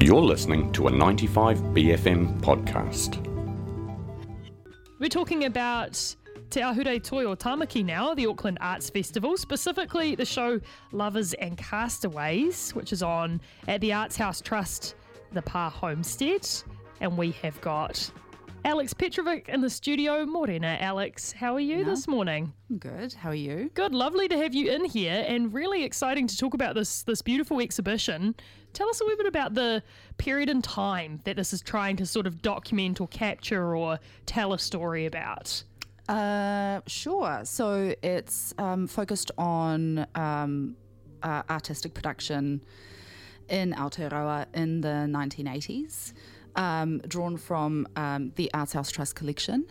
You're listening to a 95BFM podcast. We're talking about Te Ahurei Toi o Tamaki now, the Auckland Arts Festival, specifically the show Lovers and Castaways, which is on at the Arts House Trust, the Pah Homestead. And we have got Aleks Petrovic in the studio. Morena, Aleks. How are you Yeah. this morning? Good. How are you? Good, lovely to have you in here, and really exciting to talk about this this beautiful exhibition. Tell us a little bit about the period in time that this is trying to sort of document or capture or tell a story about. Uh, sure. So it's um, focused on um, uh, artistic production in Aotearoa in the 1980s, um, drawn from um, the Arts House Trust collection,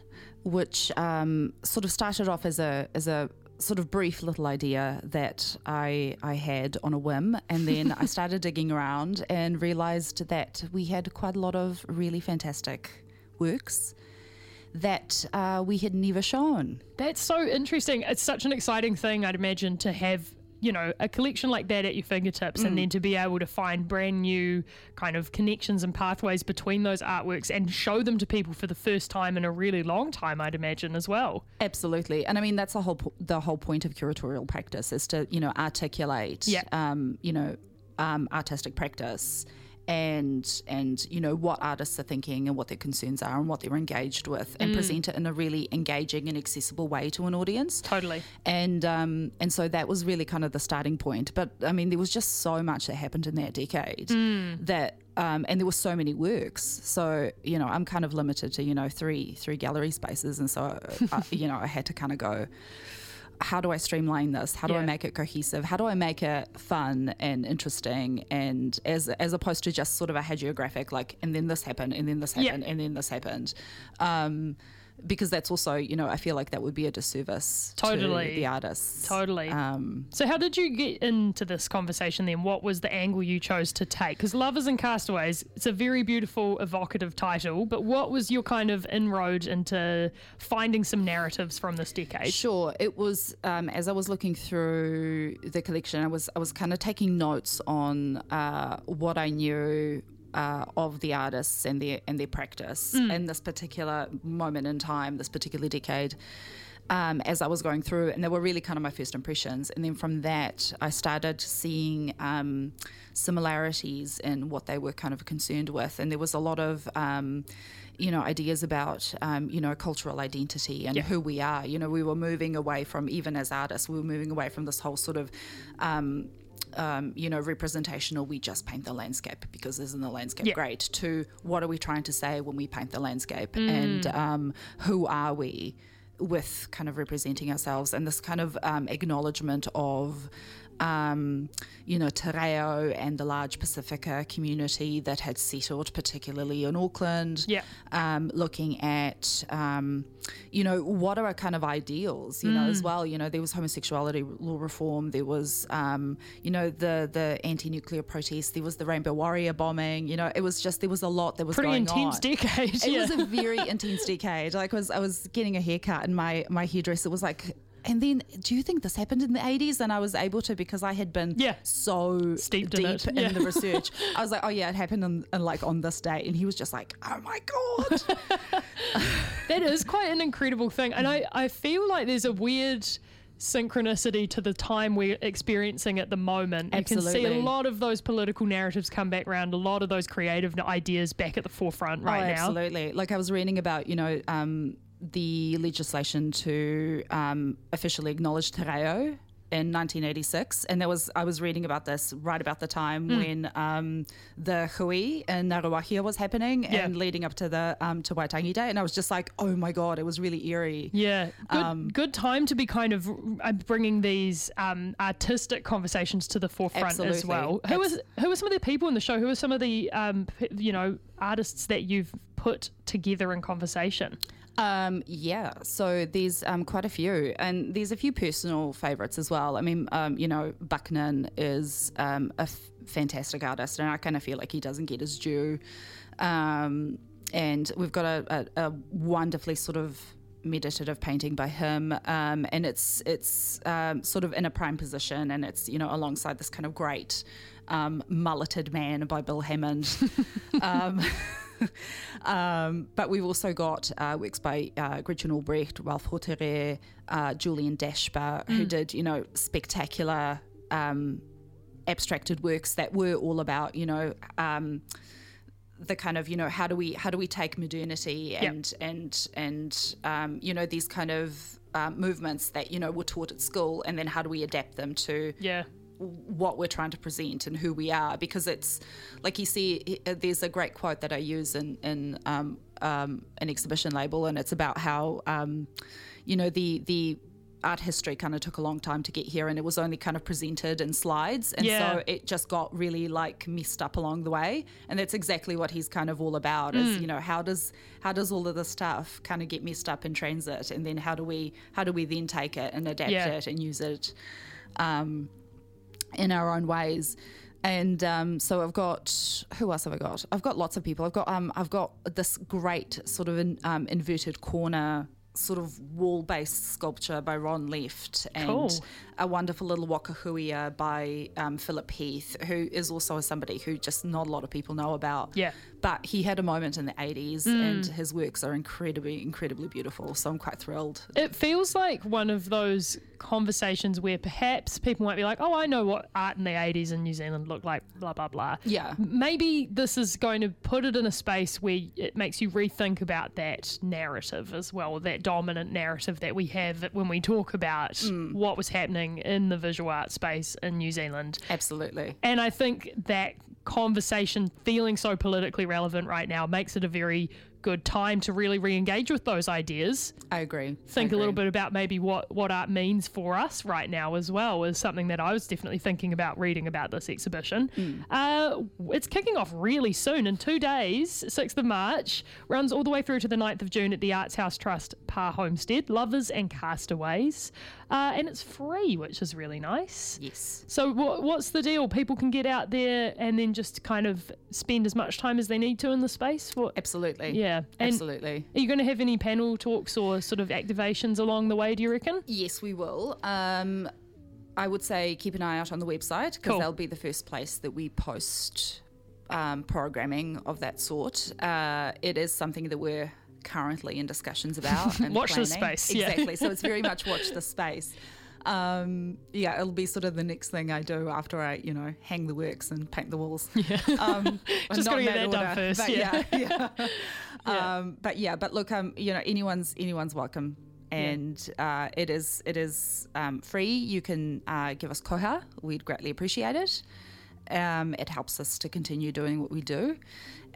which um, sort of started off as a as a sort of brief little idea that I I had on a whim, and then I started digging around and realized that we had quite a lot of really fantastic works that uh, we had never shown. That's so interesting. It's such an exciting thing, I'd imagine, to have, you know, a collection like that at your fingertips and then to be able to find brand new kind of connections and pathways between those artworks and show them to people for the first time in a really long time, I'd imagine, as well. Absolutely, and I mean that's the whole po- the whole point of curatorial practice is to you know articulate, Yeah. um, you know, um, artistic practice, and and you know what artists are thinking and what their concerns are and what they're engaged with, and present it in a really engaging and accessible way to an audience. Totally. and um, and so that was really kind of the starting point. But I mean, there was just so much that happened in that decade that. Um, and there were so many works, so you know I'm kind of limited to you know three three gallery spaces, and so uh, you know I had to kind of go, how do I streamline this? How do Yeah. I make it cohesive? How do I make it fun and interesting? And as as opposed to just sort of a hagiographic like, and then this happened, and then this Yeah. happened, and then this happened. Um, because that's also, you know, I feel like that would be a disservice Totally. to the artists. Totally. Um, So, how did you get into this conversation then? What was the angle you chose to take? Because Lovers and Castaways, it's a very beautiful, evocative title, but what was your kind of inroad into finding some narratives from this decade? Sure, it was um, as I was looking through the collection, I was I was kind of taking notes on uh, what I knew uh, of the artists and their and their practice in this particular moment in time, this particular decade. Um, as I was going through, and they were really kind of my first impressions. And then from that, I started seeing um, similarities in what they were kind of concerned with. And there was a lot of, um, you know, ideas about, um, you know, cultural identity and Yeah. who we are. You know, we were moving away from, even as artists, we were moving away from this whole sort of, um, you know, representational, we just paint the landscape because isn't the landscape Yeah. great, to what are we trying to say when we paint the landscape and um, who are we with kind of representing ourselves and this kind of um, acknowledgement of. Um, you know, Te Reo and the large Pacifica community that had settled, particularly in Auckland Yeah. um, looking at, um, you know, what are our kind of ideals, you know, Mm. as well. You know, there was homosexuality law reform, there was, um, you know, the the anti-nuclear protests, there was the Rainbow Warrior bombing. You know, it was just there was a lot that was Pretty intense on. decade. It yeah. was a very intense decade. Like, I was I was getting a haircut, and my my hairdresser was like. And then, do you think this happened in the 80s? And I was able to because I had been Yeah. so Steeped deep in in. Yeah. the research. I was like, oh yeah, it happened on, on like on this day. and he was just like, oh my god. That is quite an incredible thing. And I, I feel like there's a weird synchronicity to the time we're experiencing at the moment. Absolutely. You can see a lot of those political narratives come back around, a lot of those creative ideas back at the forefront right oh, now. Absolutely. Like I was reading about, you know, um, the legislation to um, officially acknowledge Te Reo in 1986, and there was I was reading about this right about the time Hmm. when um, the hui in Ngāruawāhia was happening Yeah. and leading up to the um, to Waitangi Day, and I was just like, oh my god, it was really eerie. Yeah, good, Um, good time to be kind of uh, bringing these um, artistic conversations to the forefront as well. Who was who are some of the people in the show? Who are some of the um, you know artists that you've put together in conversation? Um, yeah, so there's um, quite a few, and there's a few personal favourites as well. I mean, um, you know, Buck Nin is um, a f- fantastic artist, and I kind of feel like he doesn't get his due. Um, and we've got a, a, a wonderfully sort of meditative painting by him, um, and it's it's sort of in a prime position, and it's you know alongside this kind of great mulleted man by Bill Hammond. um, but we've also got uh, works by uh, Gretchen Albrecht, Ralph Hotere, uh, Julian Dashper, who did you know spectacular um, abstracted works that were all about you know. Um, the kind of you know how do we how do we take modernity and and and um, you know these kind of um, movements that you know were taught at school and then how do we adapt them to Yeah. What we're trying to present and who we are because it's like you see there's a great quote that I use in in um, um, an exhibition label and it's about how um, you know the the art history kind of took a long time to get here and it was only kind of presented in slides and Yeah. so it just got really like messed up along the way and that's exactly what he's kind of all about is you know how does how does all of this stuff kind of get messed up in transit and then how do we how do we then take it and adapt Yeah. it and use it um, in our own ways. And um, so I've got who else have I got? I've got lots of people. I've got um, I've got this great sort of in, um, inverted corner sort of wall-based sculpture by Ron Left and Cool. a wonderful little wakahuia by um, Philip Heath, who is also somebody who just not a lot of people know about. Yeah. But he had a moment in the 80s and his works are incredibly, incredibly beautiful. So I'm quite thrilled. It feels like one of those conversations where perhaps people might be like, oh, I know what art in the 80s in New Zealand looked like, blah, blah, blah. Yeah. Maybe this is going to put it in a space where it makes you rethink about that narrative as well, that dominant narrative that we have when we talk about mm. what was happening in the visual art space in New Zealand. Absolutely. And I think that conversation feeling so politically relevant right now makes it a very good time to really re-engage with those ideas I agree. think a little bit about maybe what what art means for us right now as well is something that I was definitely thinking about reading about this exhibition. Mm. Uh, it's kicking off really soon in two days, 6th of March, runs all the way through to the 9th of June at the Arts House Trust Pah Homestead, Lovers and Castaways. Uh, and it's free, which is really nice. Yes. So what, what's the deal? People can get out there and then just kind of spend as much time as they need to in the space. What? Absolutely. Yeah. And Absolutely. Are you going to have any panel talks or sort of activations along the way? Do you reckon? Yes, we will. Um, I would say keep an eye out on the website because Cool. that'll be the first place that we post um, programming of that sort. Uh, it is something that we're currently in discussions about. And Watch planning. space, yeah. Exactly. so it's very much watch the space. Um, yeah, it'll be sort of the next thing I do after I, you know, hang the works and paint the walls. Yeah. Um, Just gotta get that done first, but yeah. yeah, yeah. Yeah. Um, but yeah, but look, um, you know, anyone's anyone's welcome, and uh, it is it is um, free. You can uh, give us koha. We'd greatly appreciate it. Um, it helps us to continue doing what we do.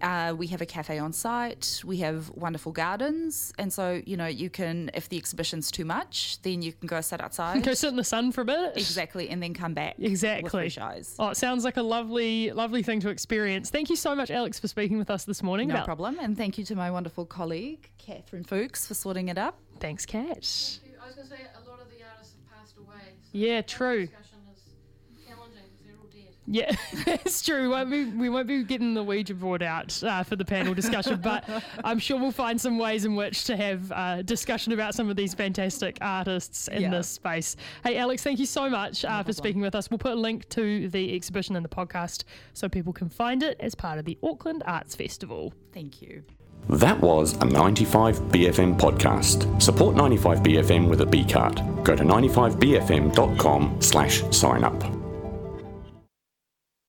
Uh, we have a cafe on site. We have wonderful gardens, and so you know you can, if the exhibition's too much, then you can go sit outside. Go sit in the sun for a bit. exactly, and then come back. Exactly. with fresh eyes. Oh, it sounds like a lovely, lovely thing to experience. Thank you so much, Aleks, for speaking with us this morning. No about- problem, and thank you to my wonderful colleague Catherine Fuchs for sorting it up. Thanks, Kat. I was going to say a lot of the artists have passed away. So Yeah, the true. Yeah, it's true. We won't be, we won't be getting the Ouija board out uh, for the panel discussion, but I'm sure we'll find some ways in which to have uh, discussion about some of these fantastic artists in Yeah. this space. Hey, Aleks, thank you so much uh, for speaking with us. We'll put a link to the exhibition in the podcast so people can find it as part of the Auckland Arts Festival. Thank you. That was a 95BFM podcast. Support 95BFM with a B card. Go to 95BFM.com slash sign up.